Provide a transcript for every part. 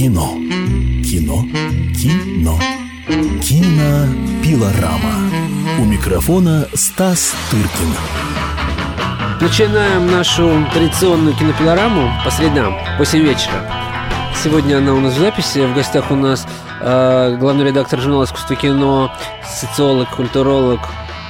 Кино. Кино. Кино. Кинопилорама. У микрофона Стас Тыркин. Начинаем нашу традиционную кинопилораму по средам, 8 вечера. Сегодня она у нас в записи. В гостях у нас э, главный редактор журнала «Искусство кино», социолог, культуролог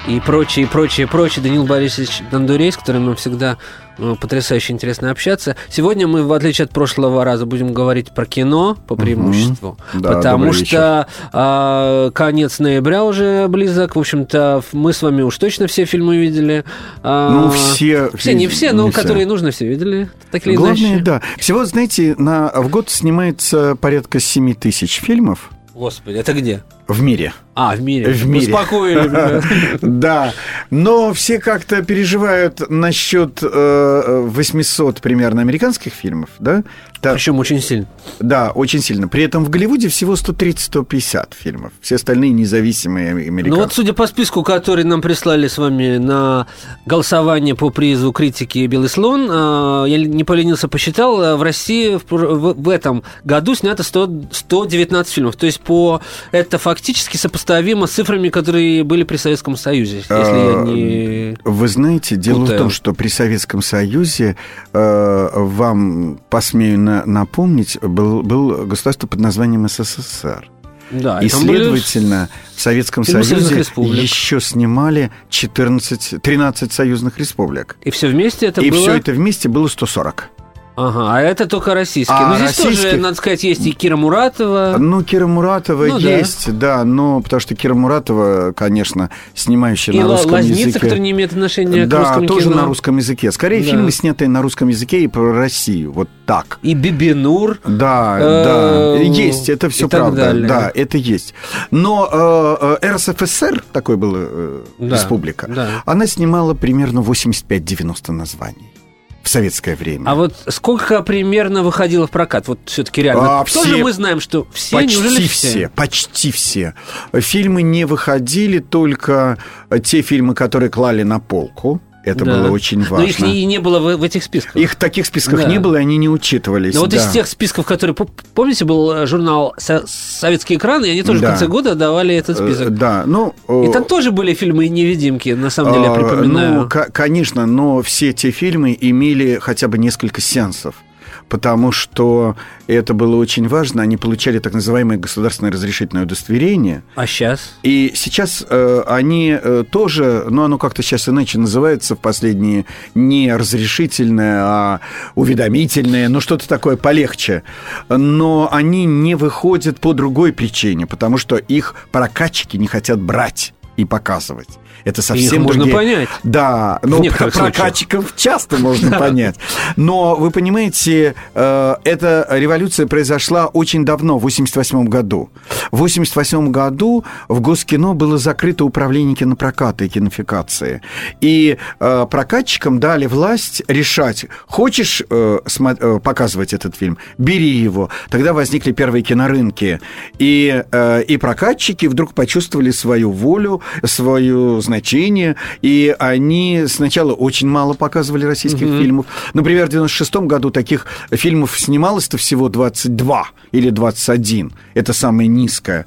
и прочее, и прочее, прочее Данил Борисович Дондурей, с которым нам всегда э, потрясающе интересно общаться. Сегодня мы, в отличие от прошлого раза, будем говорить про кино по преимуществу, Да, потому что э, конец ноября уже близок. В общем-то, мы с вами уж точно все фильмы видели. А, Ну, все... все, не все, но не все. которые нужно, все видели. Так или Главное, иначе. да. Всего, знаете, на, в год снимается порядка 7 тысяч фильмов Господи, это где? В мире. А, в мире. В мире. Успокоили. Да, но все как-то переживают насчет э, 800 примерно американских фильмов, да? Да, Причем очень сильно. да, очень сильно. При этом в Голливуде всего 130-150 фильмов. Все остальные независимые американцы. Ну вот, судя по списку, который нам прислали с вами на голосование по призу критики «Белый слон», а, я не поленился, посчитал, а, в России в, этом году снято 100 119 фильмов. То есть по это фактически сопоставимо с цифрами, которые были при Советском Союзе, если я А, не... Вы знаете, дело Путаю. в том, что при Советском Союзе, э, вам посмею на- напомнить, был, был государство под названием СССР. Да, И, там были следовательно, в Советском Союзе еще снимали 14, 13 союзных республик. И все вместе это и было... все это вместе было 140. Ага, а это только российские. А ну, здесь тоже, российских- надо сказать, есть и Кира Муратова. Ну, Кира Муратова Ну, да. есть, да. но потому что Кира Муратова, конечно, снимающая и на русском Лазница, языке. который не имеет отношения к да, русскому тоже кино. на русском языке. Скорее, Да. фильмы, снятые на русском языке и про Россию. Вот так. И Бибинур. Да, Э, да, есть, это все правда, далее. да, это есть. Но э, э, РСФСР, такой была э, Да, республика, да. она снимала примерно 85-90 названий в советское время. А вот сколько примерно выходило в прокат? Вот все-таки реально. А, Тоже все- мы знаем, что все, Почти неужели все, почти все. Фильмы не выходили, только те фильмы, которые клали на полку. Это Да. было очень Но важно. их и не было в, в этих списках. Их в таких списках Да. не было, и они не учитывались. Но вот да. из тех списков, которые... Помните, был э, журнал «Со- «Советский экран», и они тоже Да. в конце года давали этот Э, список. Да, ну... И там тоже были фильмы невидимки, на самом деле, я А, припоминаю. Ну, ко- конечно, но все те фильмы имели хотя бы несколько сеансов. Потому что это было очень важно. Они получали так называемое государственное разрешительное удостоверение. А сейчас? И сейчас э, они э, тоже, но оно как-то сейчас иначе называется в последние, не разрешительное, а уведомительное, ну что-то такое полегче. Но они не выходят по другой причине, потому что их прокатчики не хотят брать и показывать. Это совсем Их можно другие- понять. Да, ну, некоторых про- прокатчиков часто можно понять. Но вы понимаете, э, эта революция произошла очень давно, в 88 году. В 88 году в Госкино было закрыто управление кинопроката и кинофикации. И э, прокатчикам дали власть решать, хочешь э, показывать этот фильм, бери его. Тогда возникли первые кинорынки. И, и прокатчики вдруг почувствовали свою волю, свое значение, и они сначала очень мало показывали российских фильмов. Например, в 96 году таких фильмов снималось-то всего 22 или 21. Это самое низкое.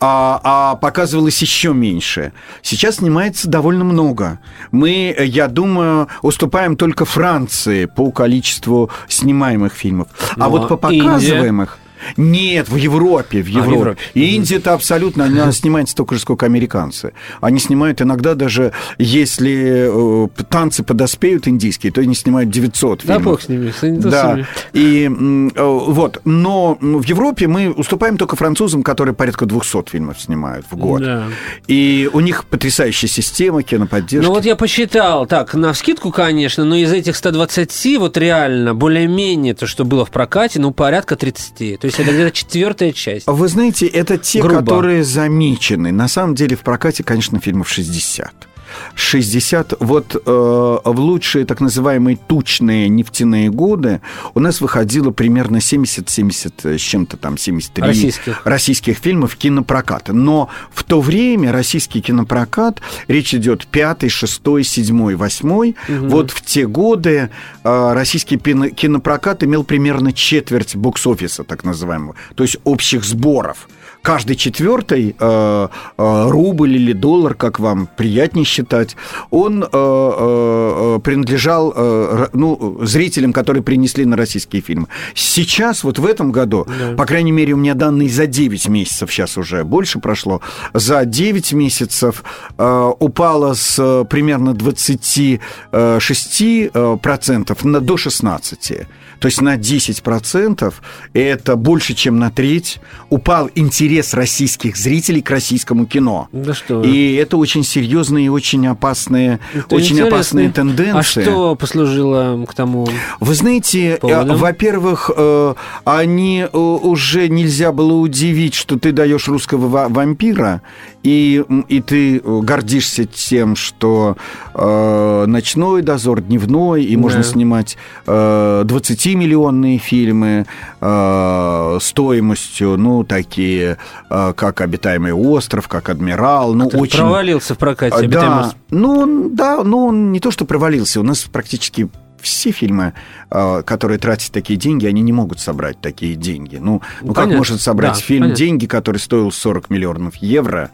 А, а показывалось еще меньше. Сейчас снимается довольно много. Мы, я думаю, уступаем только Франции по количеству снимаемых фильмов. Ну, а вот по а Индия? Нет, в Европе, в в Европе. Европе. И Индия-то абсолютно, она снимает столько же, сколько американцы. Они снимают иногда даже, если э, танцы подоспеют индийские, то они снимают 900 Да фильмов. бог с ними, с Да, и э, вот, но в Европе мы уступаем только французам, которые порядка 200 фильмов снимают в год. Да. И у них потрясающая система киноподдержки. Ну вот я посчитал, так, на вскидку, конечно, но из этих 120, вот реально, более-менее то, что было в прокате, ну, порядка 30. То есть это где-то четвертая часть. Вы знаете, это те, Грубо. которые замечены. На самом деле в прокате, конечно, фильмов 60. 60, вот э, в лучшие так называемые тучные нефтяные годы у нас выходило примерно 70-70 с чем-то там, 73 Российских. российских фильмов в кинопрокат. Но в то время российский кинопрокат, речь идет 5, 6, 7, 8, вот в те годы э, российский кинопрокат имел примерно четверть бокс-офиса, так называемого, то есть общих сборов каждый четвертый э, э, рубль или доллар, как вам приятнее считать, он э, э, принадлежал э, ну, зрителям, которые принесли на российские фильмы. Сейчас, вот в этом году, Да. по крайней мере, у меня данные за 9 месяцев, сейчас уже больше прошло, за 9 месяцев э, упало с э, примерно 26% э, процентов на, до 16%. То есть на 10% это больше, чем на треть упал интерес российских зрителей к российскому кино. Да что вы. И это очень серьезные и очень опасные, Это очень интересно. опасные тенденции. А что послужило к тому? Вы знаете, э, Поводом? во-первых, э, они э, уже нельзя было удивить, что ты даешь русского ва- вампира, и, и ты гордишься тем, что э, ночной дозор, дневной, и можно Да. снимать э, 20-миллионные фильмы э, стоимостью, ну, такие, э, как «Обитаемый остров», как «Адмирал», ну, Ты очень... провалился в прокате. А, «Обитаемый Да, остров». ну, он- да, ну, он не то, что провалился, у нас практически все фильмы, э, которые тратят такие деньги, они не могут собрать такие деньги. Ну, ну, как понятно. может собрать Да, фильм понятно. деньги, который стоил 40 миллионов евро?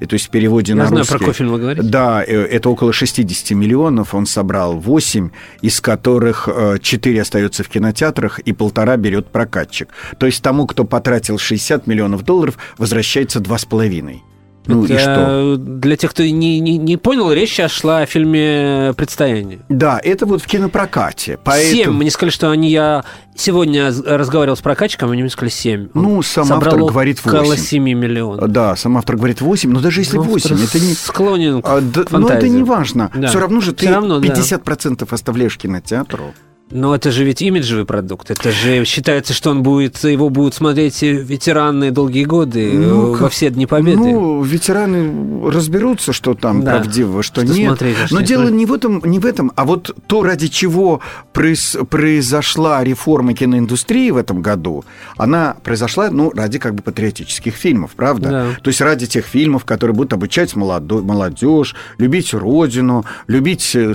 То есть в переводе Я на знаю, русский... про вы говорите. Да, э, это около 60 миллионов, он собрал 8, из которых 4 остается в кинотеатрах и полтора берет прокатчик. То есть тому, кто потратил 60 миллионов долларов, возвращается 2,5. Ну и Это, что? э, Для тех, кто не, не, не понял, речь сейчас шла о фильме «Предстояние». Да, это вот в кинопрокате. Семь. Поэтому... Мне сказали, что они... Я сегодня разговаривал с прокатчиком, они мне сказали семь. Ну, сам Собрал автор говорит около 8. 7 миллионов. Да, сам автор говорит 8, но даже если Ну, 8, автор это не... Склонен к А, да, но это фантазии. не важно. Да. Все равно же ты равно, да. 50% оставляешь кинотеатру. Но это же ведь имиджевый продукт. Это же считается, что он будет, его будут смотреть ветераны долгие годы Ну, э, во все дни победы. Ну, ветераны разберутся, что там Да. правдиво, что, Что нет. смотреть, Но не дело не в этом, не в этом, а вот то, ради чего произ- произошла реформа киноиндустрии в этом году, она произошла, ну, ради как бы патриотических фильмов, правда? Да. То есть ради тех фильмов, которые будут обучать молодежь, любить родину, любить э,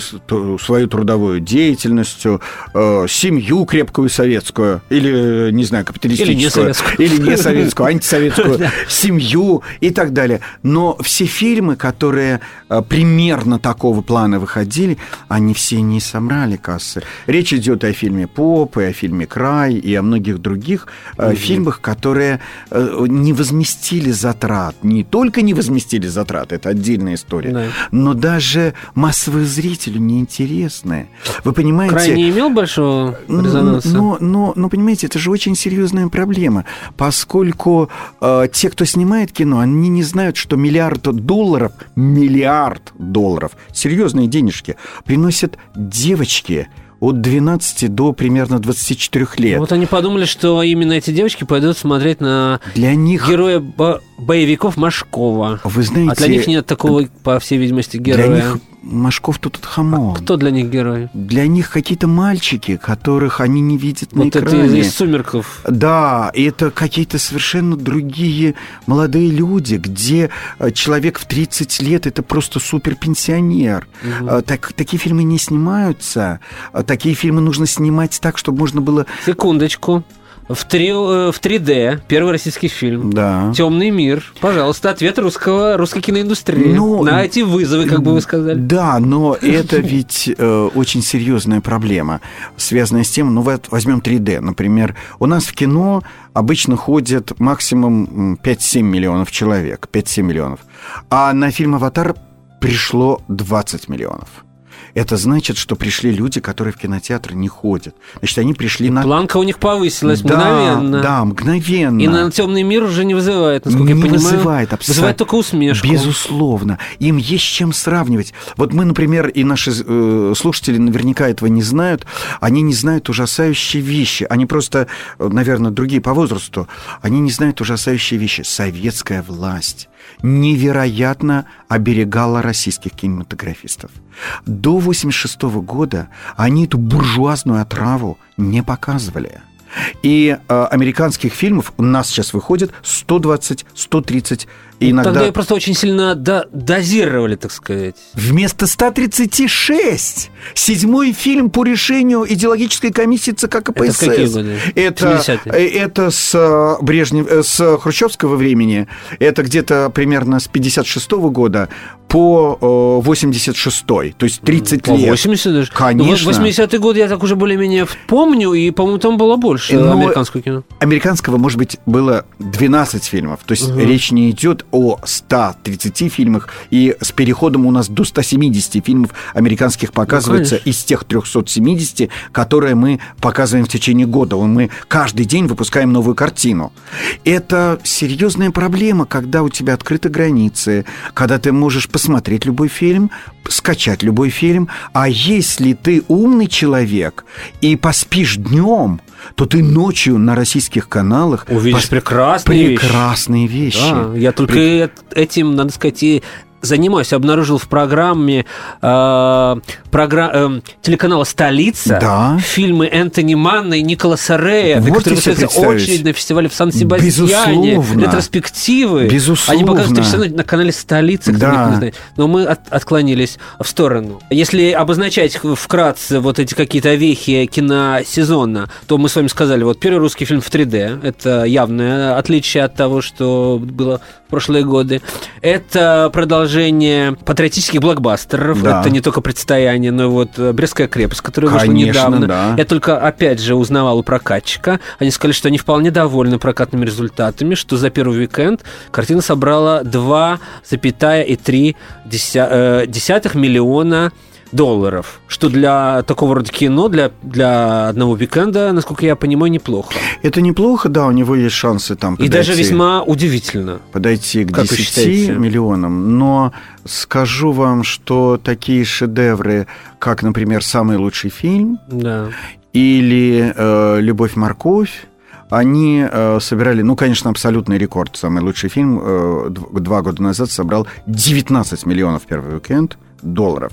свою трудовую деятельность, э, семью крепкую советскую, или, не знаю, капиталистическую. Или не советскую. Или не советскую, антисоветскую семью и так далее. Но все фильмы, которые э, примерно такого плана выходили, они все не собрали кассы. Речь идет и о фильме «Поп», и о фильме «Край», и о многих других э, фильмах, которые не возместили затрат. Не только не возместили затрат, это отдельная история, Да. но даже массовому зрителю неинтересные. Вы понимаете... Край не имел большого Ну, резонанса? Но, но, но, понимаете, это же очень серьезная проблема, поскольку э, те, кто снимает кино, они не знают, что миллиард долларов, миллиард долларов, серьезные денежки, приносят девочки от 12 до примерно 24 лет. Вот они подумали, что именно эти девочки пойдут смотреть на Для них, героя бо- боевиков Машкова. вы знаете, А для них нет такого, по всей видимости, для героя. них Машков тут хамон. Кто для них герой? Для них какие-то мальчики, которых они не видят на Вот это экране. из «Сумерков». Да, это какие-то совершенно другие молодые люди, где э, человек в 30 лет это просто суперпенсионер. Э, Так, такие фильмы не снимаются. Э, Такие фильмы нужно снимать так, чтобы можно было... Секундочку. В, три, э, в 3D первый российский фильм. Да. Темный мир. Пожалуйста, ответ русского, русской киноиндустрии Ну, на эти вызовы, как бы вы сказали. Да, но это ведь э, очень серьезная проблема, связанная с тем, ну вот возьмем 3D, например, у нас в кино обычно ходит максимум м, 5-7 миллионов человек, 5-7 миллионов, а на фильм «Аватар» пришло 20 миллионов. Это значит, что пришли люди, которые в кинотеатр не ходят. Значит, они пришли на... Планка у них повысилась да, мгновенно. Да, мгновенно. И на темный мир уже не вызывает, насколько не я понимаю. вызывает абсолютно. Вызывает только усмешку. Безусловно. Им есть чем сравнивать. Вот мы, например, и наши э, слушатели наверняка этого не знают, они не знают ужасающие вещи. Они просто, э, наверное, другие по возрасту, они не знают ужасающие вещи. Советская власть невероятно оберегала российских кинематографистов. До 1986 года они эту буржуазную отраву не показывали. И э, американских фильмов у нас сейчас выходит 120, 130 и иногда... Тогда ее просто очень сильно до- дозировали, так сказать. Вместо 136 седьмой фильм по решению идеологической комиссии ЦК КПСС. Это какие годы? Это, 70-е? э, это с, э, Брежнев, э, с хрущевского времени, это где-то примерно с 56 года по э, 86 то есть 30 По лет. 80 даже. Конечно. Ну, 80-й год я так уже более-менее помню, и, по-моему, там было больше Но- американского кино. Американского, может быть, было 12 фильмов. То есть речь не идет о 130 фильмах, и с переходом у нас до 170 фильмов американских показывается конечно. из тех 370, которые мы показываем в течение года. Мы каждый день выпускаем новую картину. Это серьезная проблема, когда у тебя открыты границы, когда ты можешь посмотреть любой фильм, скачать любой фильм, а если ты умный человек и поспишь днем, то ты ночью на российских каналах Увидишь пос- прекрасные вещи. прекрасные вещи. Да, я только э- этим, надо сказать, и занимаюсь. Обнаружил в программе э, програ- э, телеканала «Столица» Да. фильмы Энтони Манна и Николаса Рея, Можете которые представить? очередь на фестивале в Сан-Себастьяне, Безусловно. ретроспективы. Безусловно. Они показывают все на канале «Столица», кто Да. никто не знает. но мы от- отклонились в сторону. Если обозначать вкратце вот эти какие-то вехи киносезона, то мы с вами сказали, вот первый русский фильм в 3D, это явное отличие от того, что было в прошлые годы. Это продолжение патриотических блокбастеров, Да. это не только «Предстояние», но и вот э, «Брестская крепость», которая вышла Конечно, недавно. да. Я только, опять же, узнавал у прокатчика. Они сказали, что они вполне довольны прокатными результатами, что за первый уикенд картина собрала 2,3 десятых миллиона долларов, что для такого рода кино, для, для одного уикенда, насколько я понимаю, неплохо. Это неплохо, да, у него есть шансы там И подойти, даже весьма удивительно. подойти к Как вы 10 считаете? миллионам. Но скажу вам, что такие шедевры, как, например, «Самый лучший фильм» Да. или э, «Любовь-морковь», они э, собирали, ну, конечно, абсолютный рекорд. Самый лучший фильм э, дв- два года назад собрал 19 миллионов первый уикенд долларов.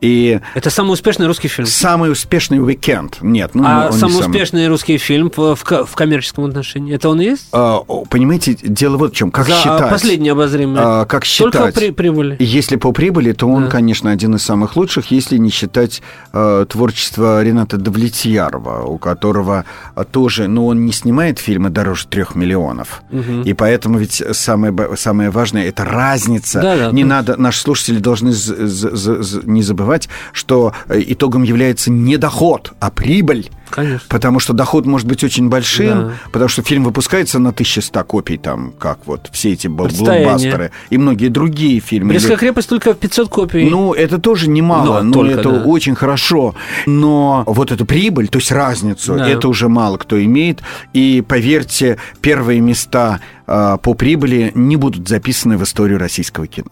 И Это самый успешный русский фильм. самый успешный уикенд. Нет, ну, а он не самый успешный русский фильм в, в ко- в коммерческом отношении, это он и есть? А, понимаете, дело вот в чем. Как За считать? последнее обозримое. А, как Только считать? при, прибыли. Если по прибыли, то он, Да. конечно, один из самых лучших, если не считать э, творчество Рената Давлетьярова, у которого э, тоже, ну, он не снимает фильмы дороже трех миллионов. Мгм. И поэтому ведь самое, самое важное – это разница. Да, да, не да. надо, наши слушатели должны не забывать, что э, итогом является не доход, а прибыль. Конечно. Потому что доход может быть очень большим, Да. потому что фильм выпускается на 1100 копий, там, как вот все эти блокбастеры и многие другие фильмы. Брестская Или- крепость только 500 копий. Ну, это тоже немало, Но но, только, это да. очень хорошо. Но вот эту прибыль, то есть разницу, Да. это уже мало кто имеет. И поверьте, первые места а, по прибыли не будут записаны в историю российского кино.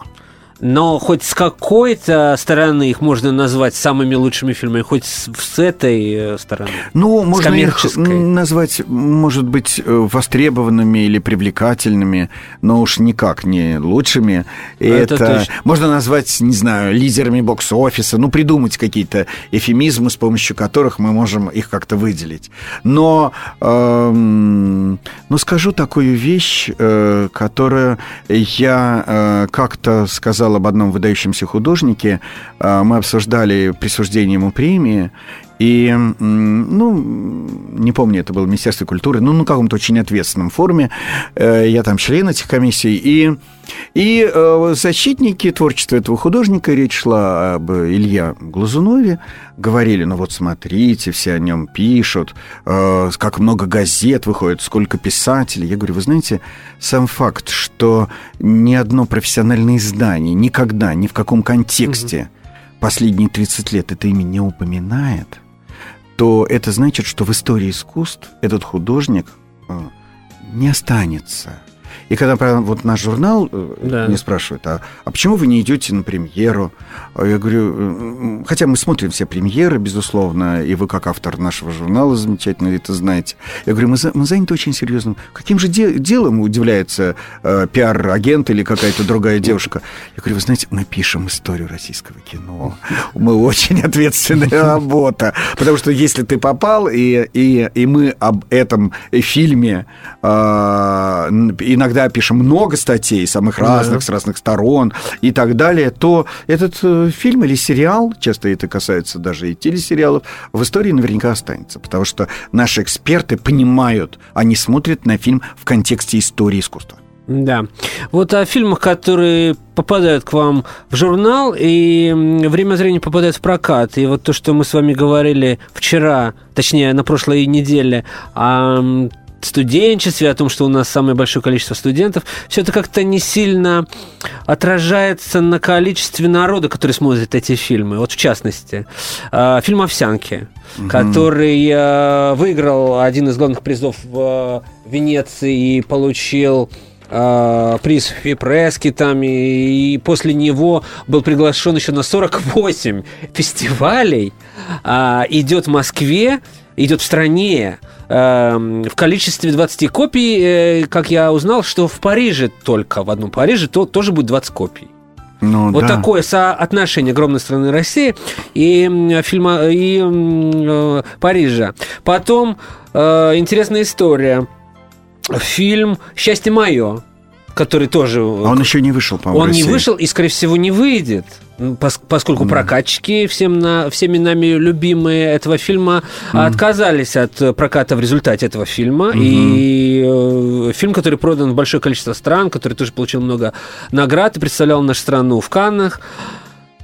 Но хоть с какой-то стороны их можно назвать самыми лучшими фильмами, хоть с, с этой э, стороны. Ну, можно их назвать, может быть, э, востребованными или привлекательными, но уж никак не лучшими. И Это это точно. можно назвать, не знаю, лидерами бокс-офиса, ну, придумать какие-то эфемизмы, с помощью которых мы можем их как-то выделить. Но, эм, но скажу такую вещь, э, которую я э, как-то сказал об одном выдающемся художнике. Э, мы обсуждали присуждение ему премии. И, ну, не помню, это было Министерство культуры, ну, на каком-то очень ответственном форуме. Э, Я там член этих комиссий. И, и э, защитники творчества этого художника, речь шла об Илье Глазунове, говорили, ну вот смотрите, все о нем пишут, э, как много газет выходит, сколько писателей. Я говорю, вы знаете, сам факт, что ни одно профессиональное издание никогда, ни в каком контексте последние 30 лет это имя не упоминает, то это значит, что в истории искусств этот художник э, не останется. И когда вот наш журнал э, да. мне спрашивает, а, а почему вы не идете на премьеру? А я говорю, хотя мы смотрим все премьеры, безусловно, и вы как автор нашего журнала замечательно это знаете. Я говорю, мы, за, мы заняты очень серьезным. Каким же де- делом удивляется э, пиар-агент или какая-то другая девушка? Я говорю, вы знаете, мы пишем историю российского кино. Мы очень ответственная работа. Потому что если ты попал, и, и, и мы об этом фильме э, иногда когда пишем много статей, самых разных, да. с разных сторон и так далее, то этот э, фильм или сериал, часто это касается даже и телесериалов, в истории наверняка останется, потому что наши эксперты понимают, они смотрят на фильм в контексте истории искусства. Да. Вот о фильмах, которые попадают к вам в журнал и время от времени попадают в прокат. И вот то, что мы с вами говорили вчера, точнее, на прошлой неделе, о студенчестве, о том, что у нас самое большое количество студентов, все это как-то не сильно отражается на количестве народа, который смотрит эти фильмы. Вот в частности, э, фильм «Овсянки», mm-hmm. который э, выиграл один из главных призов в Венеции и получил э, приз Фипрески там, и, после него был приглашен еще на 48 фестивалей, идет в Москве, идет в стране, в количестве 20 копий, э, как я узнал, что в Париже только, в одном Париже, то, тоже будет 20 копий. Ну, вот да. такое соотношение огромной страны России и фильма и э, Парижа. Потом э, интересная история. Фильм «Счастье мое», который тоже... А он еще не вышел, по-моему, Он не вышел и, скорее всего, не выйдет поскольку да. прокатчики, всем на, всеми нами любимые этого фильма, mm. отказались от проката в результате этого фильма. Mm-hmm. И э, фильм, который продан в большое количество стран, который тоже получил много наград и представлял нашу страну в Каннах.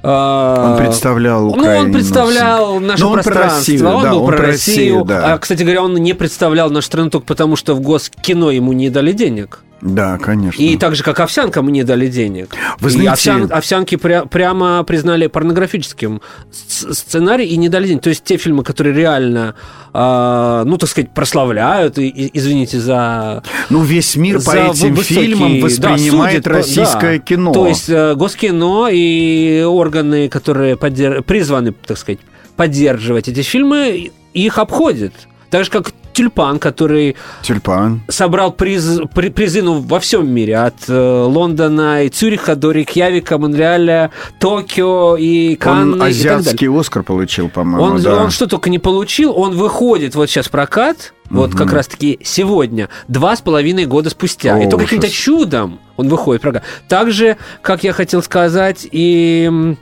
А, он представлял Украину. Ну, он представлял наше Но он пространство. Россию, он да, был он про Россию. Россию да. А, кстати говоря, он не представлял нашу страну только потому, что в Госкино ему не дали денег. Да, конечно. И так же, как овсянка, мы не дали денег. Вы знаете... И овсян, овсянки пря- прямо признали порнографическим сценарий и не дали денег. То есть те фильмы, которые реально, э, ну, так сказать, прославляют, и, и, извините за... Ну, весь мир по этим высокие, фильмам воспринимает да, судит, российское да. кино. То есть э, Госкино и органы, которые поддерж... призваны, так сказать, поддерживать эти фильмы, их обходят. Так же, как Тюльпан, который Тюльпан. собрал приз, при, призы ну, во всем мире, от э, Лондона и Цюриха до Рейкьявика, Монреаля, Токио и Канны. Он азиатский Оскар получил, по-моему. Он, да. он что только не получил, он выходит вот сейчас в прокат, вот угу. как раз-таки сегодня, два с половиной года спустя. О, и то каким-то чудом он выходит в прокат. Также, как я хотел сказать, и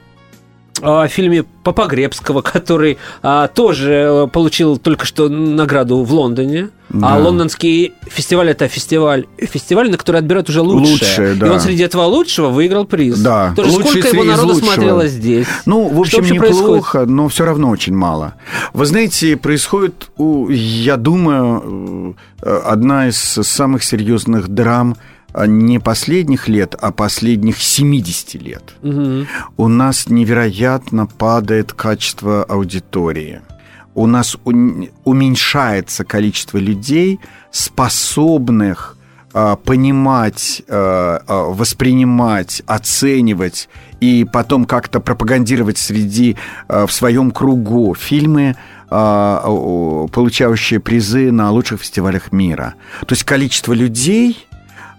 о фильме Попогребского, который а, тоже э, получил только что награду в Лондоне. А да. А лондонский фестиваль это фестиваль, фестиваль, на который отбирают уже лучшее. лучшее да. И он среди этого лучшего выиграл приз. Да. Тоже Лучший сколько его народу смотрело здесь? Ну, в общем, неплохо, происходит? но все равно очень мало. Вы знаете, происходит, я думаю, э, одна из самых серьезных драм а не последних лет, а последних 70 лет. Угу. У нас невероятно падает качество аудитории. У нас уменьшается количество людей, способных э, понимать, э, воспринимать, оценивать и потом как-то пропагандировать среди в своем кругу фильмы, получающие призы на лучших фестивалях мира. То есть количество людей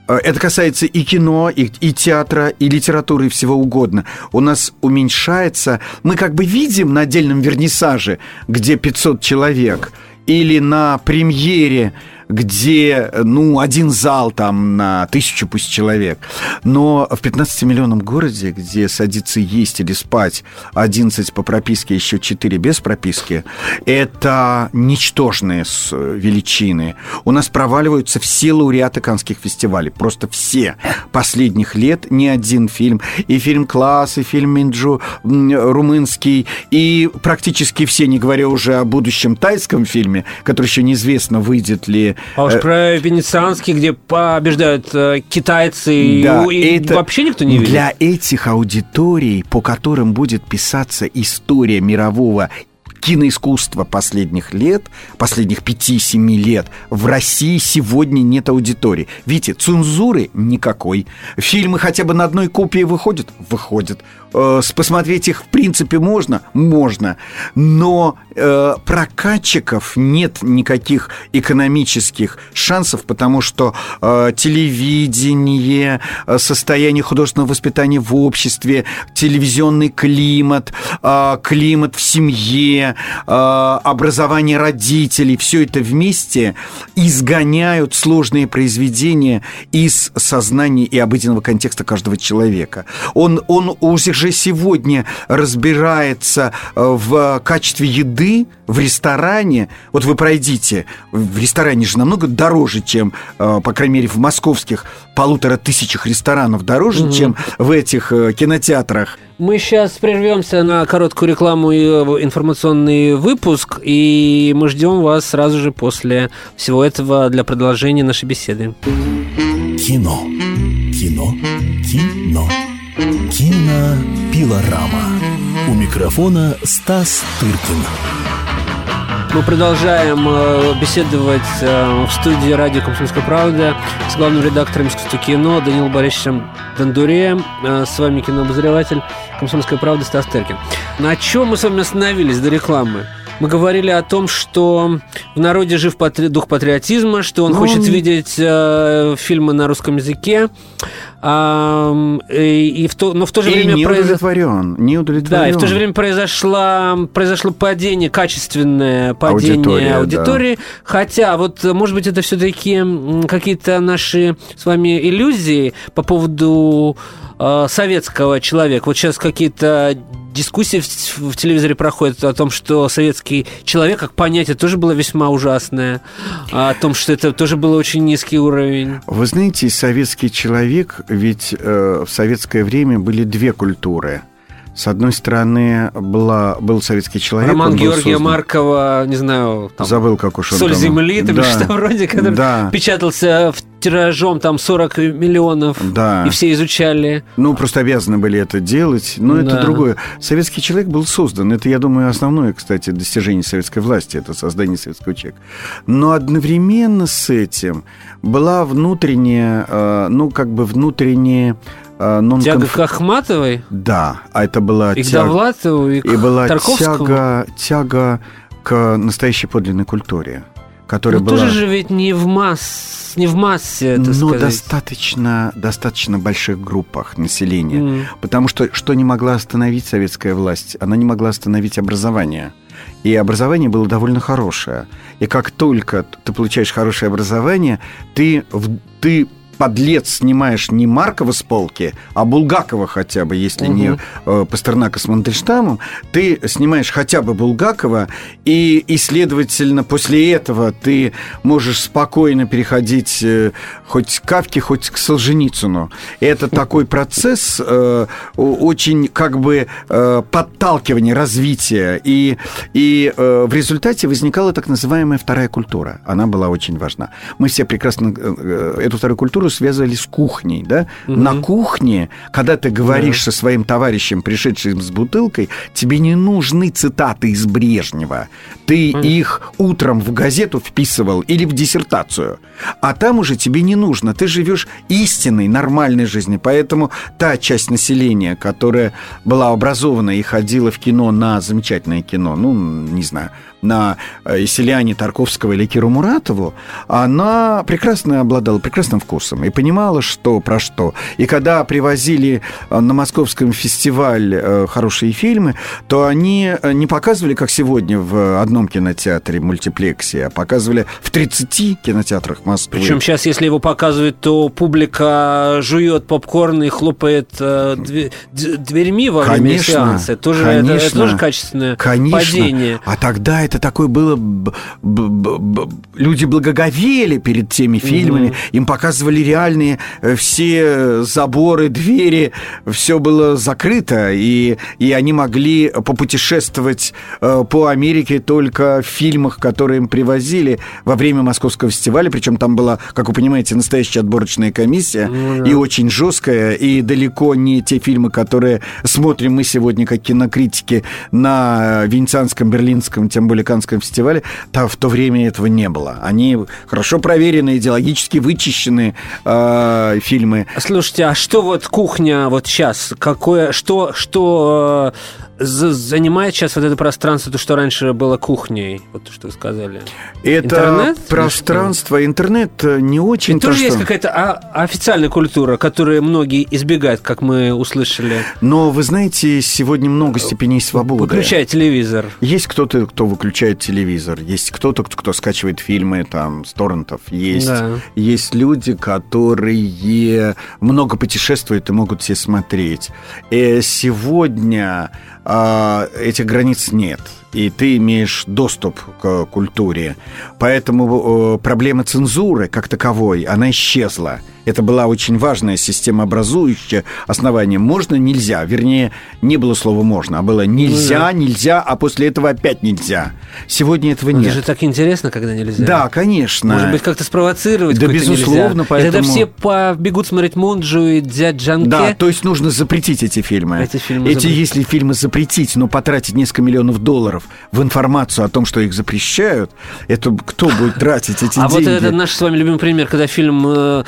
это касается и кино, и, и театра, и литературы, и всего угодно. У нас уменьшается... Мы как бы видим на отдельном вернисаже, где 500 человек, или на премьере где, ну, один зал там на тысячу пусть человек. Но в 15-миллионном городе, где садиться есть или спать 11 по прописке, еще 4 без прописки, это ничтожные величины. У нас проваливаются все лауреаты канских фестивалей. Просто все. Последних лет ни один фильм. И фильм «Класс», и фильм «Минджу» румынский, и практически все, не говоря уже о будущем тайском фильме, который еще неизвестно, выйдет ли А уж э, про венецианский, где побеждают э, китайцы, Да, и, и это вообще никто не видит. Для этих аудиторий, по которым будет писаться история мирового киноискусства последних лет, последних 5-7 лет, в России сегодня нет аудитории. Видите, цензуры никакой. Фильмы хотя бы на одной копии выходят? Выходят. Э, Посмотреть их в принципе можно? Можно. Но э, прокатчиков нет никаких экономических шансов, потому что э, телевидение, э, состояние художественного воспитания в обществе, телевизионный климат, э, климат в семье, э, образование родителей, все это вместе изгоняют сложные произведения из сознания и обыденного контекста каждого человека. Он, он уже сегодня разбирается э, в качестве еды в ресторане. Вот вы пройдите, в ресторане же намного дороже, чем, э, по крайней мере, в московских полутора тысячах ресторанов дороже, чем в этих э, кинотеатрах. Мы сейчас прервемся на короткую рекламу и информационный выпуск, и мы ждем вас сразу же после всего этого для продолжения нашей беседы. Кино. Кино. Кино. Кинопилорама. У микрофона Стас Тыркин. Мы продолжаем э, беседовать э, в студии радио «Комсомольская правда» с главным редактором искусства кино Данилом Борисовичем Дондуре. Э, С вами кинообозреватель «Комсомольская правда» Стас Теркин. На чем мы с вами остановились до рекламы? Мы говорили о том, что в народе жив патри- дух патриотизма, что он Ну, хочет он- видеть э, фильмы на русском языке, а, и, и в то, но в то же И время не удовлетворен, не удовлетворен. да, и в то же время произошло, произошло падение, качественное падение Аудитория, аудитории. Хотя, вот, может быть, это все-таки какие-то наши с вами иллюзии по поводу э, советского человека. Вот сейчас какие-то дискуссии в, в телевизоре проходят о том, что советский человек, как понятие, тоже было весьма ужасное. О том, что это тоже был очень низкий уровень. Вы знаете, советский человек, ведь э, в советское время были две культуры. С одной стороны, была, был советский человек. Роман Георгия создан- Маркова, не знаю, там, Забыл, как уж он Соль там- земли, там да. что вроде, который Да. печатался в тиражом там 40 миллионов, Да. и все изучали. Ну, просто обязаны были это делать. Но это Да. другое. Советский человек был создан. Это, я думаю, основное, кстати, достижение советской власти. Это создание советского человека. Но одновременно с этим была внутренняя, э, ну, как бы внутренняя... э, non-conf- Тяга к Ахматовой, Да, а это была и к тяга... Довлатову, и к И была Тарковскому. тяга, тяга к настоящей подлинной культуре, которая Ну, была... тоже же ведь не в масс, не в массе, это но сказать. достаточно, достаточно больших группах населения. М. Потому что что не могла остановить советская власть? Она не могла остановить образование. И образование было довольно хорошее. И как только ты получаешь хорошее образование, ты, в- ты подлец снимаешь не Маркова с полки, а Булгакова хотя бы, если не Мгм. э, Пастернака с Мандельштамом, ты снимаешь хотя бы Булгакова, и, и, следовательно, после этого ты можешь спокойно переходить э, хоть к Кавке, хоть к Солженицыну. Это такой процесс э, очень как бы э, подталкивания, развития. И, и э, в результате возникала так называемая вторая культура. Она была очень важна. Мы все прекрасно э, э, эту вторую культуру связывали с кухней. Да? На кухне, когда ты говоришь со своим товарищем, пришедшим с бутылкой, тебе не нужны цитаты из Брежнева. Ты их утром в газету вписывал или в диссертацию. А там уже тебе не нужно. Ты живешь истинной, нормальной жизнью. Поэтому та часть населения, которая была образована и ходила в кино на замечательное кино, ну, не знаю, на э, «Исселяне» Тарковского или Киру Муратову, она прекрасно обладала прекрасным вкусом и понимала, что про что. И когда привозили э, на московском фестиваль э, хорошие фильмы, то они э, не показывали, как сегодня, в одном кинотеатре, мультиплексе, а показывали в 30 кинотеатрах Москвы. Причем сейчас, если его показывают, то публика жует попкорн и хлопает э, две- д- дверьми во время Конечно, сеанса. Это тоже, это- это, конечно. тоже качественное Конечно. падение. А тогда это такое было... люди благоговели перед теми фильмами, им показывали нереальные, э, все заборы, двери, все было закрыто, и, и они могли попутешествовать э, по Америке только в фильмах, которые им привозили во время Московского фестиваля, причем там была, как вы понимаете, настоящая отборочная комиссия, ну, да. и очень жесткая, и далеко не те фильмы, которые смотрим мы сегодня как кинокритики на Венецианском, Берлинском, тем более Канском фестивале, то в то время этого не было. Они хорошо проверенные, идеологически вычищенные э, фильмы. Слушайте, а что вот кухня вот сейчас? Какое, что, что э, занимает сейчас вот это пространство, то, что раньше было кухней, вот то, что вы сказали? Это интернет, пространство, интернет э, не очень... Это тоже что... есть какая-то а, официальная культура, которую многие избегают, как мы услышали. Но вы знаете, сегодня много степеней свободы. Выключай телевизор. Есть кто-то, кто выключает телевизор, есть кто-то, кто скачивает фильмы там с торрентов, есть, да. есть люди, которые много путешествуют и могут все смотреть. И э, сегодня а, этих границ нет и ты имеешь доступ к культуре. Поэтому э, проблема цензуры как таковой, она исчезла. Это была очень важная системообразующая основание. Можно, нельзя. Вернее, не было слова «можно», а было «нельзя», ну «нельзя», а после этого опять «нельзя». Сегодня этого нет. Это же так интересно, когда нельзя. Да, конечно. Может быть, как-то спровоцировать Да, безусловно. Нельзя. Поэтому... И тогда все побегут смотреть Монджу и дядь Джанке. Да, то есть нужно запретить эти фильмы. Эти фильмы Эти, запретить. если фильмы запретить, но потратить несколько миллионов долларов в информацию о том, что их запрещают, это кто будет тратить эти а деньги? А вот это наш с вами любимый пример, когда фильм э,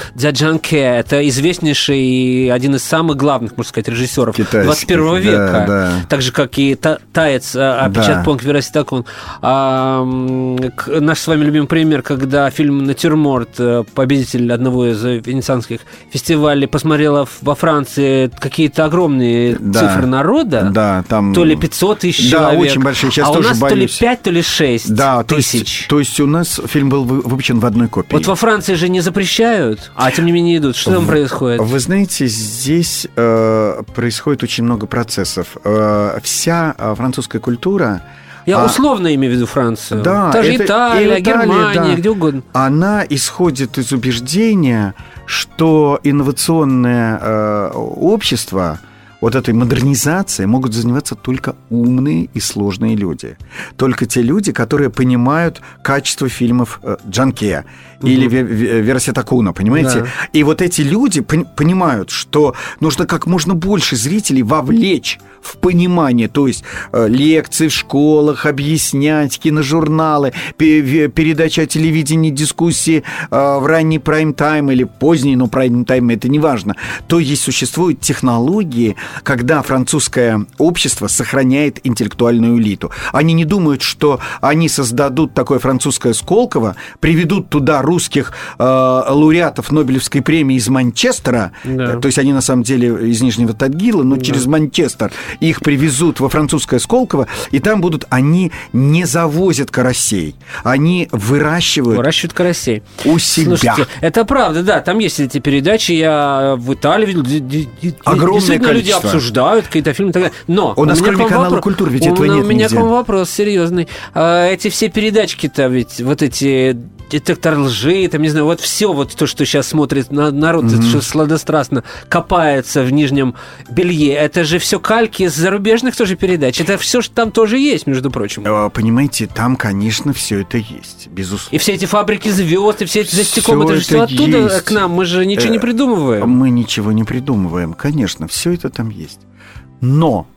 «Дзяджанке» — это известнейший и один из самых главных, можно сказать, режиссеров Китайский, 21 века. Да, да. Так же, как и «Таец», «Опечат а, Понг Вераситакун». А, наш с вами любимый пример, когда фильм «Натюрморт», э, победитель одного из венецианских фестивалей, посмотрела во Франции какие-то огромные да, цифры народа. Да, там... То ли 500 тысяч да, человек. очень большие. Сейчас а тоже у нас боюсь. то ли 5, то ли 6 да, тысяч. То есть, то есть у нас фильм был выпущен в одной копии. Вот во Франции же не запрещают, а тем не менее идут. Что там происходит? Вы знаете, здесь э, происходит очень много процессов. Э, вся э, французская культура я а, условно имею в виду Францию. Да, Та же это, Италия, Италия, Германия, да. где угодно. Она исходит из убеждения, что инновационное э, общество вот этой модернизацией могут заниматься только умные и сложные люди. Только те люди, которые понимают качество фильмов э, Джанке угу. или Вераситакуна, понимаете? Да. И вот эти люди понимают, что нужно как можно больше зрителей вовлечь в понимание, то есть э, лекции в школах, объяснять, киножурналы, передача о телевидении, дискуссии э, в ранний прайм-тайм или поздний, но прайм-тайм это не важно. То есть существуют технологии, когда французское общество сохраняет интеллектуальную элиту. Они не думают, что они создадут такое французское Сколково, приведут туда русских э, лауреатов Нобелевской премии из Манчестера, да. то есть они на самом деле из Нижнего Тагила, но да. через Манчестер их привезут во французское Сколково, и там будут, они не завозят карасей, они выращивают... Выращивают карасей. У себя. Слушайте, это правда, да, там есть эти передачи, я в Италии видел, огромное количество. люди обсуждают какие-то фильмы и так далее. Но у нас кроме канала вопрос, культуры ведь этого нет У меня нигде. к вам вопрос серьезный. А, эти все передачки-то ведь, вот эти детектор лжи, там, не знаю, вот все вот то, что сейчас смотрит на, народ, mm-hmm. что сладострастно копается в нижнем белье, это же все кальки из зарубежных тоже передач. Это все что там тоже есть, между прочим. Э, понимаете, там, конечно, все это есть, безусловно. И все эти фабрики звезд, и все эти застеком, это же все оттуда есть. к нам, мы же ничего не э, придумываем. Мы ничего не придумываем, конечно, все это там есть. Но Э,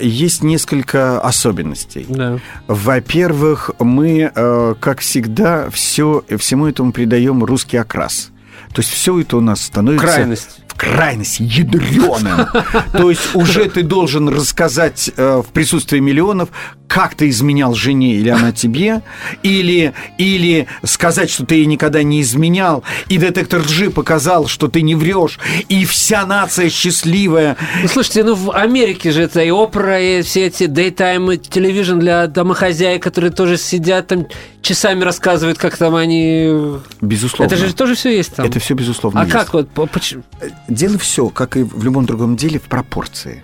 есть несколько особенностей. Да. Во-первых, мы, э, как всегда, все, всему этому придаем русский окрас. То есть все это у нас становится... Крайность в крайность ядреным. То есть уже ты должен рассказать э, в присутствии миллионов, как ты изменял жене или она тебе, или, или сказать, что ты ей никогда не изменял, и детектор лжи показал, что ты не врешь, и вся нация счастливая. Ну, слушайте, ну в Америке же это и опера, и все эти daytime television для домохозяек, которые тоже сидят там часами рассказывают, как там они... Безусловно. Это же тоже все есть там. Это все безусловно А есть. как вот? Почему? Дело все, как и в любом другом деле, в пропорции.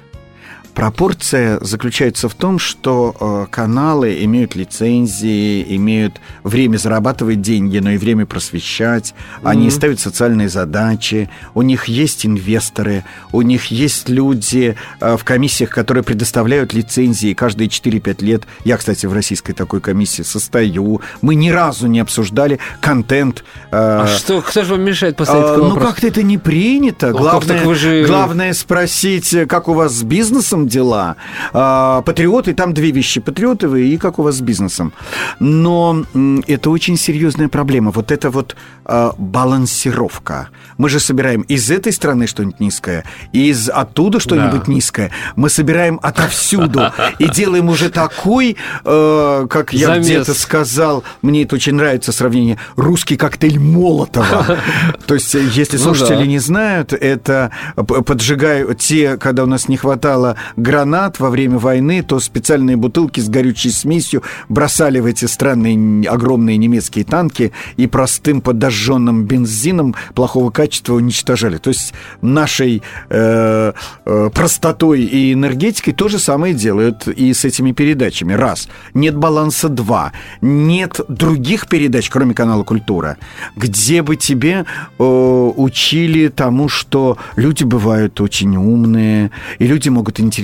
Пропорция заключается в том, что э, каналы имеют лицензии, имеют время зарабатывать деньги, но и время просвещать. Они mm-hmm. ставят социальные задачи, у них есть инвесторы, у них есть люди э, в комиссиях, которые предоставляют лицензии каждые 4-5 лет. Я, кстати, в российской такой комиссии состою. Мы ни разу не обсуждали контент. Э, а что, кто же вам мешает поставить э, Ну, как-то это не принято. Ну, главное, же... главное спросить, как у вас с бизнесом дела. Э, патриоты, там две вещи. Патриоты вы и как у вас с бизнесом. Но это очень серьезная проблема. Вот это вот э, балансировка. Мы же собираем из этой страны что-нибудь низкое, из оттуда что-нибудь да. низкое. Мы собираем отовсюду и делаем уже такой, э, как я где-то сказал, мне это очень нравится сравнение, русский коктейль Молотова. То есть, если ну слушатели не знают, это поджигаю те, когда у нас не хватало гранат во время войны, то специальные бутылки с горючей смесью бросали в эти странные огромные немецкие танки и простым подожженным бензином плохого качества уничтожали. То есть нашей э, э, простотой и энергетикой то же самое делают и с этими передачами. Раз. Нет баланса. Два. Нет других передач, кроме канала «Культура», где бы тебе э, учили тому, что люди бывают очень умные, и люди могут интересоваться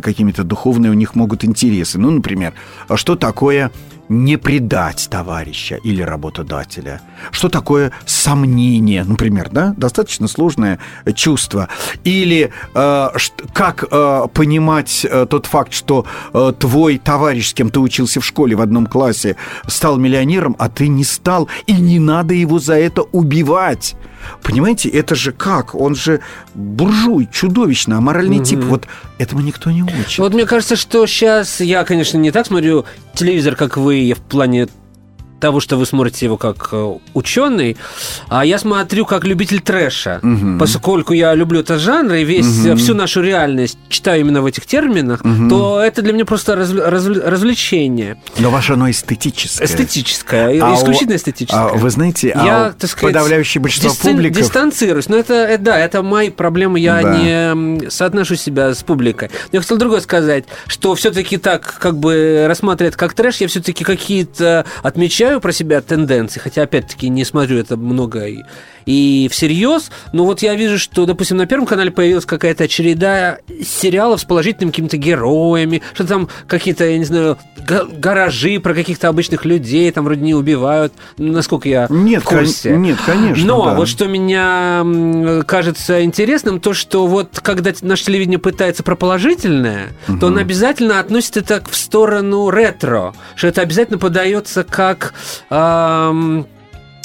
какими-то духовными, у них могут интересы. Ну, например, а что такое не предать товарища или работодателя. Что такое сомнение, например, да? Достаточно сложное чувство. Или э, как э, понимать э, тот факт, что э, твой товарищ, с кем ты учился в школе в одном классе, стал миллионером, а ты не стал, и не надо его за это убивать. Понимаете, это же как? Он же буржуй, чудовищно, аморальный угу. тип. Вот этому никто не учит. Вот мне кажется, что сейчас я, конечно, не так смотрю телевизор, как вы, в плане того, что вы смотрите его как э, ученый, а я смотрю как любитель трэша. Угу. Поскольку я люблю этот жанр и весь, угу. всю нашу реальность читаю именно в этих терминах, угу. то это для меня просто раз, раз, развлечение. Но ваше оно эстетическое. Эстетическое, а исключительно эстетическое. А вы знаете, я, а так сказать, подавляющее большинство дистан, публиков... дистанцируюсь. Но это, это, да, это мои проблемы, я да. не соотношу себя с публикой. Но я хотел другое сказать, что все-таки так как бы рассматривать как трэш, я все-таки какие-то отмечаю замечаю про себя тенденции, хотя, опять-таки, не смотрю это много и, и всерьез, но вот я вижу, что, допустим, на Первом канале появилась какая-то череда сериалов с положительными какими-то героями, что там какие-то, я не знаю, гаражи про каких-то обычных людей, там вроде не убивают, насколько я нет, в курсе. Кон- нет, конечно, Но да. вот что меня кажется интересным, то, что вот когда наше телевидение пытается про положительное, угу. то он обязательно относит это в сторону ретро, что это обязательно подается как эм,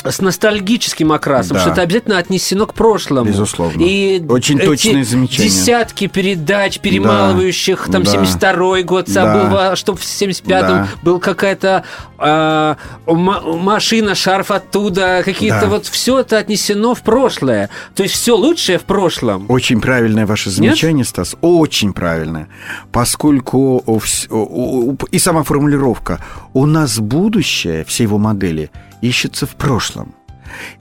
с ностальгическим окрасом, да. что это обязательно отнесено к прошлому. Безусловно. И Очень точные замечания. Десятки передач, перемалывающих, да. там, да. 72-й год, да. что в 75-м да. был какая-то э, машина, шарф оттуда, какие-то да. вот... Все это отнесено в прошлое. То есть все лучшее в прошлом. Очень правильное ваше замечание, Нет? Стас. Очень правильное. Поскольку... И сама формулировка. У нас будущее, все его модели – ищется в прошлом.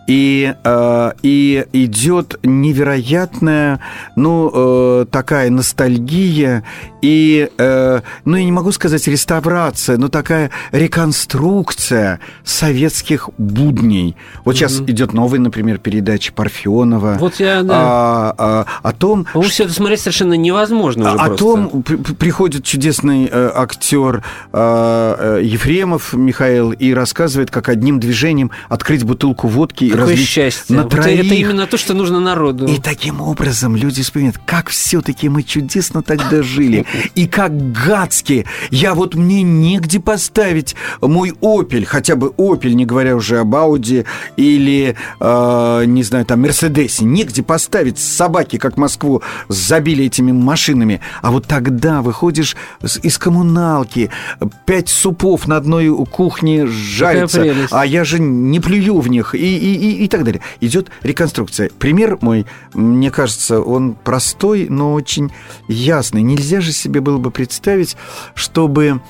И, э, и идет невероятная, ну, э, такая ностальгия и, э, ну, я не могу сказать реставрация, но такая реконструкция советских будней. Вот mm-hmm. сейчас идет новая, например, передача Парфенова. Вот я, да. А, а, о том... Ну, что... это смотреть совершенно невозможно уже О просто. том, приходит чудесный э, актер э, Ефремов Михаил и рассказывает, как одним движением открыть бутылку водки Какое счастье. на вот троих. Это именно то, что нужно народу. И таким образом люди вспоминают, как все-таки мы чудесно тогда жили. И как гадски. Я вот мне негде поставить мой Opel, хотя бы Opel, не говоря уже об Audi или, э, не знаю, там, Мерседесе. Негде поставить собаки, как Москву забили этими машинами. А вот тогда выходишь из коммуналки, пять супов на одной кухне жарится, а я же не плюю в них и, и, и, и так далее. Идет реконструкция. Пример мой, мне кажется, он простой, но очень ясный. Нельзя же себе было бы представить, чтобы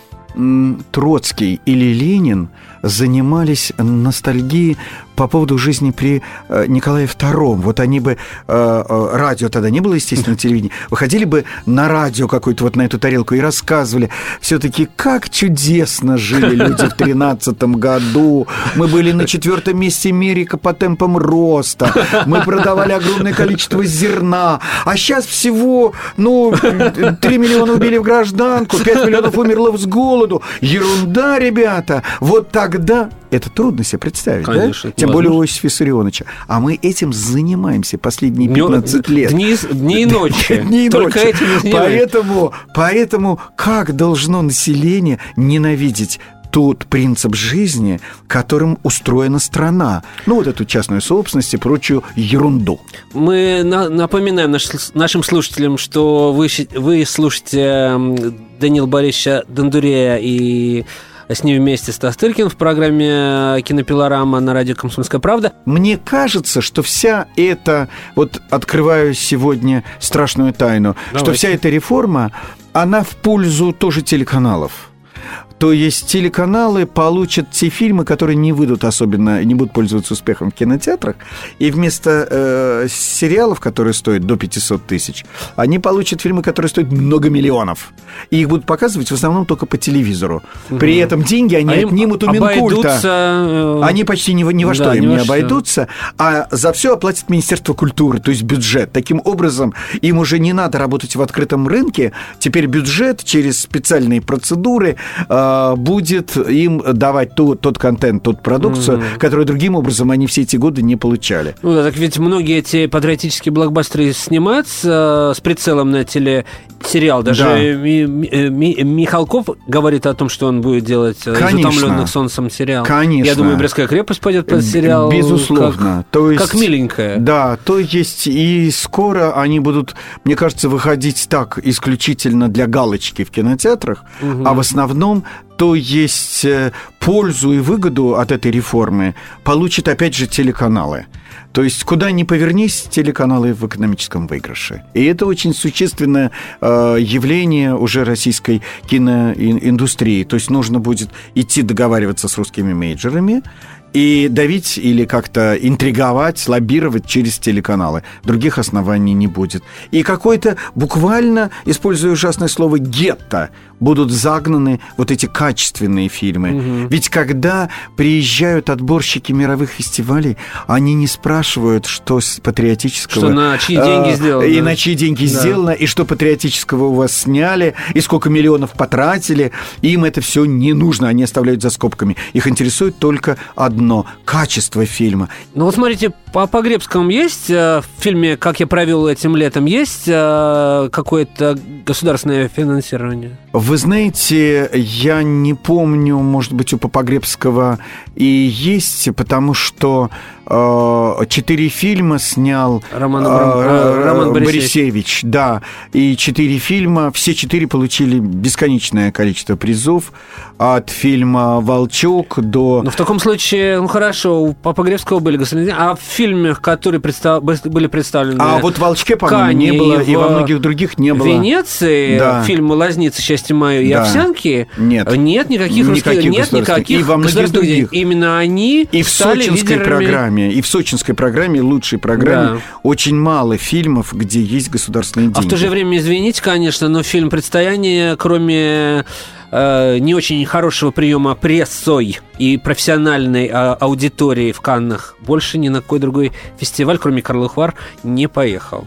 Троцкий или Ленин занимались ностальгией по поводу жизни при э, Николае II. Вот они бы, э, э, радио тогда не было, естественно, телевидения, выходили бы на радио какой-то вот на эту тарелку и рассказывали все-таки, как чудесно жили люди в 13 году. Мы были на четвертом месте Америка по темпам роста. Мы продавали огромное количество зерна. А сейчас всего, ну, 3 миллиона убили в гражданку, 5 миллионов умерло с голоду. Ерунда, ребята. Вот тогда это трудно себе представить, Конечно, да? Тем более у Иосифа Виссарионовича. А мы этим занимаемся последние 15 лет. Дни, дни и ночи. Дни и Только ночи. этим. Поэтому, поэтому как должно население ненавидеть тот принцип жизни, которым устроена страна. Ну, вот эту частную собственность и прочую ерунду. Мы на- напоминаем наш- нашим слушателям, что вы, вы слушаете Данила Борисовича Дондурея и с ним вместе Стас Тыркин в программе «Кинопилорама» на радио «Комсомольская правда». Мне кажется, что вся эта, вот открываю сегодня страшную тайну, что Давайте. вся эта реформа, она в пользу тоже телеканалов. То есть телеканалы получат те фильмы, которые не выйдут особенно, не будут пользоваться успехом в кинотеатрах, и вместо э, сериалов, которые стоят до 500 тысяч, они получат фильмы, которые стоят много миллионов. И их будут показывать в основном только по телевизору. При этом деньги они А им отнимут у Минкульта. обойдутся, э, Они почти ни, во- ни во что Да, им не что. обойдутся, а за все оплатит Министерство культуры, то есть бюджет. Таким образом, им уже не надо работать в открытом рынке, теперь бюджет через специальные процедуры э, будет им давать ту- тот контент, тот продукцию, которую другим образом они все эти годы не получали. Ну да, так ведь многие эти патриотические блокбастеры снимаются э, с прицелом на телесериал. Даже Да. Ми- Ми- э, Ми- Михалков говорит о том, что он будет делать э, Конечно. солнцем сериал. Конечно. Я думаю, Брестская крепость пойдет под сериал. Безусловно. Как, То есть, как миленькая. Да, то есть и скоро они будут, мне кажется, выходить так исключительно для галочки в кинотеатрах, а в основном то есть э, пользу и выгоду от этой реформы получат опять же телеканалы. То есть куда ни повернись, телеканалы в экономическом выигрыше. И это очень существенное э, явление уже российской киноиндустрии. То есть нужно будет идти договариваться с русскими мейджорами, и давить или как-то интриговать, лоббировать через телеканалы. Других оснований не будет. И какой-то, буквально, используя ужасное слово, гетто, будут загнаны вот эти качественные фильмы. Ведь когда приезжают отборщики мировых фестивалей, они не спрашивают, что с патриотического... Что на чьи деньги э, сделано. И на чьи деньги Да. сделано, и что патриотического у вас сняли, и сколько миллионов потратили. Им это все не нужно, они оставляют за скобками. Их интересует только одно – качество фильма. Ну вот смотрите, по Погребскому есть э, в фильме «Как я провел этим летом» есть э, какое-то государственное финансирование? Вы знаете, я не помню, может быть, у Попогребского и есть, потому что четыре фильма снял Роман э, Абрам- э, Роман Борисевич. Борисевич, да, и четыре фильма, все четыре получили бесконечное количество призов от фильма «Волчок» до... Ну, в таком случае, ну хорошо, у Погребского были государственные, а в фильмах, которые представ- были представлены А вот в «Волчке», по-моему, не было, и в во многих других не было. Венеции, Да. фильм «Лазница, счастье мое» и Да. «Овсянки», Нет. нет никаких, русских- Никаких нет государственных. никаких И во многих других. Именно они И в стали сочинской лидерами. программе, и в сочинской программе, лучшей программе, Да. очень мало фильмов, где есть государственные деньги. А в то же время, извините, конечно, но фильм «Предстояние», кроме э, не очень хорошего приема прессой и профессиональной а, аудитории в Каннах, больше ни на какой другой фестиваль, кроме Карлых Вар, не поехал.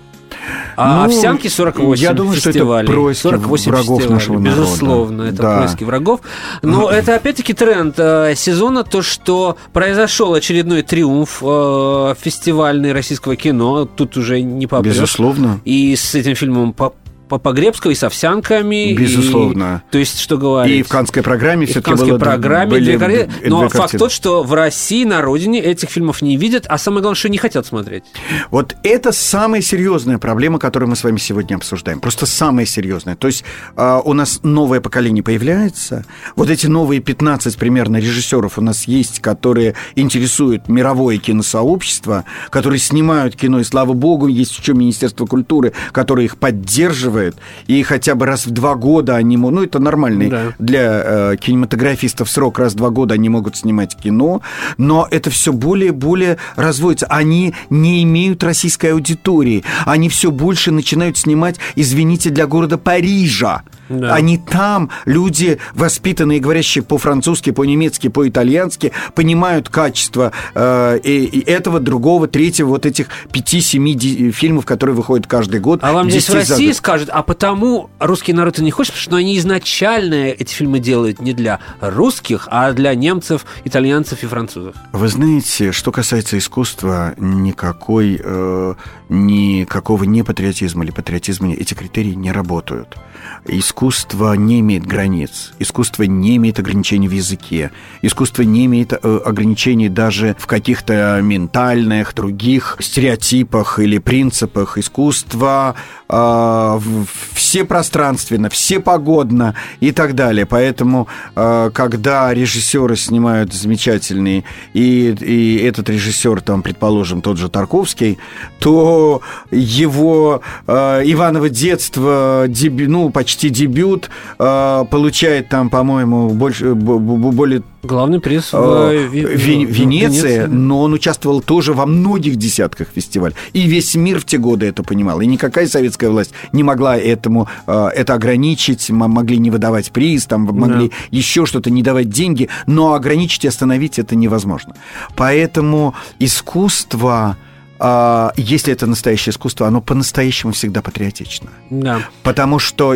А Ну, овсянки 48 я думаю, что это фестивалей. происки 48 врагов фестивалей, нашего народа. Безусловно, это Да. происки врагов. Но это опять-таки тренд э, сезона, то, что произошел очередной триумф э, фестивальный российского кино. Тут уже не попрешь. Безусловно. И с этим фильмом Погребского, и с овсянками. и- Безусловно. то есть, что говорить. И в Каннской программе И в все-таки было... программе были две две Но факт картины. тот, что в России, на родине этих фильмов не видят, а самое главное, что не хотят смотреть. Вот это самая серьезная проблема, которую мы с вами сегодня обсуждаем. Просто самая серьезная. То есть а, у нас новое поколение появляется. Вот эти новые 15 примерно режиссеров у нас есть, которые интересуют мировое киносообщество, которые снимают кино, и слава богу, есть еще Министерство культуры, которое их поддерживает. Устраивает, и хотя бы раз в два года они могут... Ну, это нормальный Да. для э, кинематографистов срок, раз в два года они могут снимать кино, но это все более и более разводится. Они не имеют российской аудитории. Они все больше начинают снимать, извините, для города Парижа. Да. Они там, люди, воспитанные, говорящие по-французски, по-немецки, по-итальянски, понимают качество э, и, и этого, другого, третьего, вот этих пяти-семи фильмов, которые выходят каждый год. А вам здесь в 10 за России год. Скажут, а потому русский народ и не хочет, потому что они изначально эти фильмы делают не для русских, а для немцев, итальянцев и французов. Вы знаете, что касается искусства, никакой, э, никакого не патриотизма или патриотизма эти критерии не работают. Искусство не имеет границ, искусство не имеет ограничений в языке, искусство не имеет э, ограничений даже в каких-то ментальных, других стереотипах или принципах. Искусство э, все пространственно, все погодно и так далее. Поэтому, э, когда режиссеры снимают замечательные, и, и этот режиссер, там, предположим, тот же Тарковский, то его э, Иваново детство, деби- ну, почти дебют, э, получает там, по-моему, больше, более Главный приз в, э, в- в Венеция, Венеции. но он участвовал тоже во многих десятках фестивалей. И весь мир в те годы это понимал. И никакая советская власть не могла этому э, это ограничить, могли не выдавать приз, там могли еще что-то не давать деньги, но ограничить и остановить это невозможно. Поэтому искусство, э, если это настоящее искусство, оно по-настоящему всегда патриотично. Да. Потому что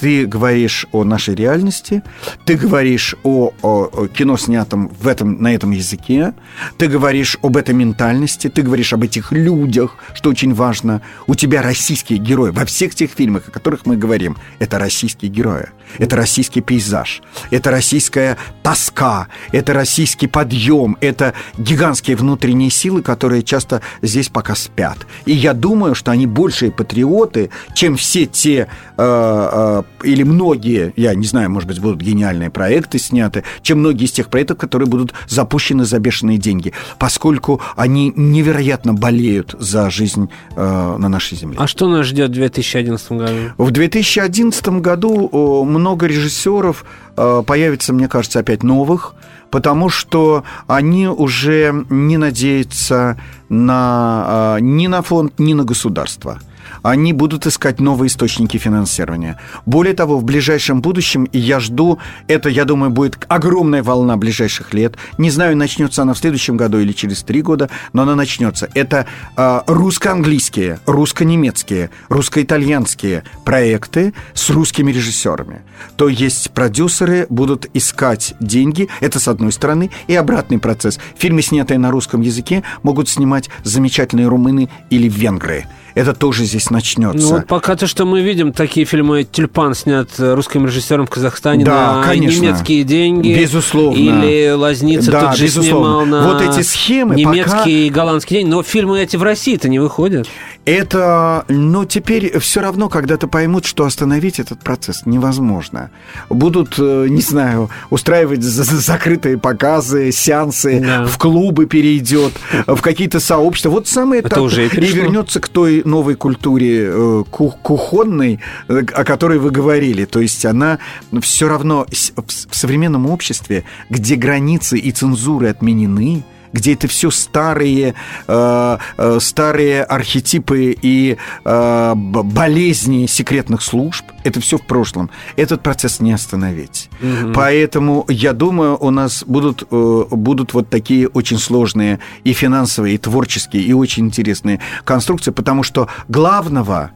ты говоришь о нашей реальности, ты говоришь о, о- о кино, снятом в этом, на этом языке, ты говоришь об этой ментальности, ты говоришь об этих людях, что очень важно. У тебя российские герои. Во всех тех фильмах, о которых мы говорим, это российские герои. Это российский пейзаж, это российская тоска, это российский подъем, это гигантские внутренние силы, которые часто здесь пока спят. И я думаю, что они большие патриоты, чем все те, э, э, или многие, я не знаю, может быть, будут гениальные проекты сняты, чем многие из тех проектов, которые будут запущены за бешеные деньги, поскольку они невероятно болеют за жизнь э, на нашей земле. А что нас ждет в 2011 году? В 2011 году много режиссеров э, появится, мне кажется, опять новых, потому что они уже не надеются на, э, ни на фонд, ни на государство. Они будут искать новые источники финансирования. Более того, в ближайшем будущем, и я жду, это, я думаю, будет огромная волна ближайших лет. Не знаю, начнется она в следующем году или через три года, но она начнется. Это э, русско-английские, русско-немецкие, русско-итальянские проекты с русскими режиссерами. То есть продюсеры будут искать деньги, это с одной стороны, и обратный процесс. Фильмы, снятые на русском языке, могут снимать замечательные румыны или венгры. Это тоже здесь начнется. Ну вот пока то, что мы видим, такие фильмы «Тюльпан» снят русским режиссером в Казахстане Да, на конечно. немецкие деньги. Безусловно. Или «Лазница» Да, тот же безусловно. снимал на Вот эти схемы немецкие пока- и голландские деньги. Но фильмы эти в России-то не выходят. Это, но теперь все равно когда-то поймут, что остановить этот процесс невозможно. Будут, э, не знаю, устраивать за- за- закрытые показы, сеансы, Да. в клубы перейдет, в какие-то сообщества. Вот самое Это так- уже и и вернется к той новой культуре э, ку- кухонной, э, о которой вы говорили. То есть она все равно в современном обществе, где границы и цензуры отменены, где это все старые, э, э, старые архетипы и э, болезни секретных служб, это все в прошлом. Этот процесс не остановить. Поэтому я думаю, у нас будут, э, будут вот такие очень сложные и финансовые, и творческие, и очень интересные конструкции, потому что главного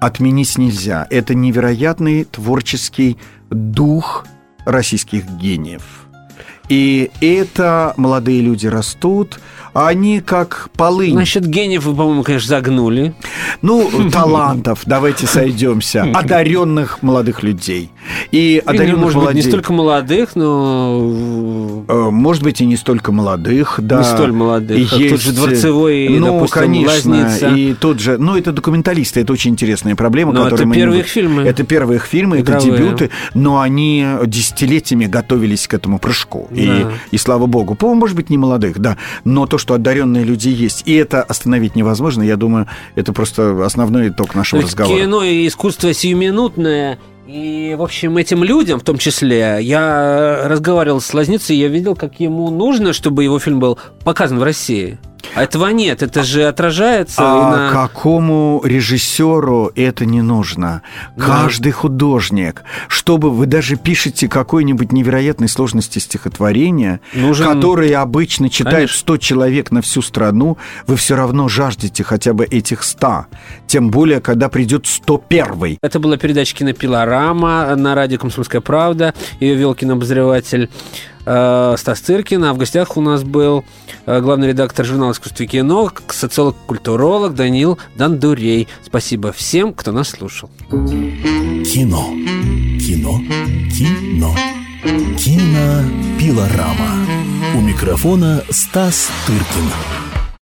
отменить нельзя. Это невероятный творческий дух российских гениев. И это молодые люди растут, они как полынь. Насчет гениев вы, по-моему, конечно, загнули. Ну, талантов, давайте сойдемся, одаренных молодых людей. И одаренных может быть, не столько молодых, но Э, Может быть, и не столько молодых, да. не столь молодых. как Есть, тот же Дворцевой, ну, допустим, конечно, Лазница. и тот же, ну, это документалисты, это очень интересная проблема, Но которую это мы первые их фильмы. Это первые их фильмы, это дебюты, но они десятилетиями готовились к этому прыжку. и, Да. и слава богу. По, может быть, не молодых, да, но то, что одаренные люди есть, и это остановить невозможно, я думаю, это просто основной итог То нашего есть разговора. кино и искусство сиюминутное. И, в общем, этим людям, в том числе, я разговаривал с Лазницей, я видел, как ему нужно, чтобы его фильм был показан в России. Этого нет, это же отражается А на... какому режиссеру это не нужно? Каждый художник, чтобы вы даже пишете какой-нибудь невероятной сложности стихотворения, Нужен- которые обычно читают Конечно. 100 человек на всю страну, вы все равно жаждете хотя бы этих 100. Тем более, когда придет 101 Это была передача «Кинопилорама» на радио «Комсомольская правда». Ее вел кинообозреватель Стас Циркин, а в гостях у нас был э, главный редактор журнала «Искусство и кино», социолог-культуролог Данил Дандурей. Спасибо всем, кто нас слушал. Кино. Кино. Кино. Кинопилорама. У микрофона Стас Тыркин.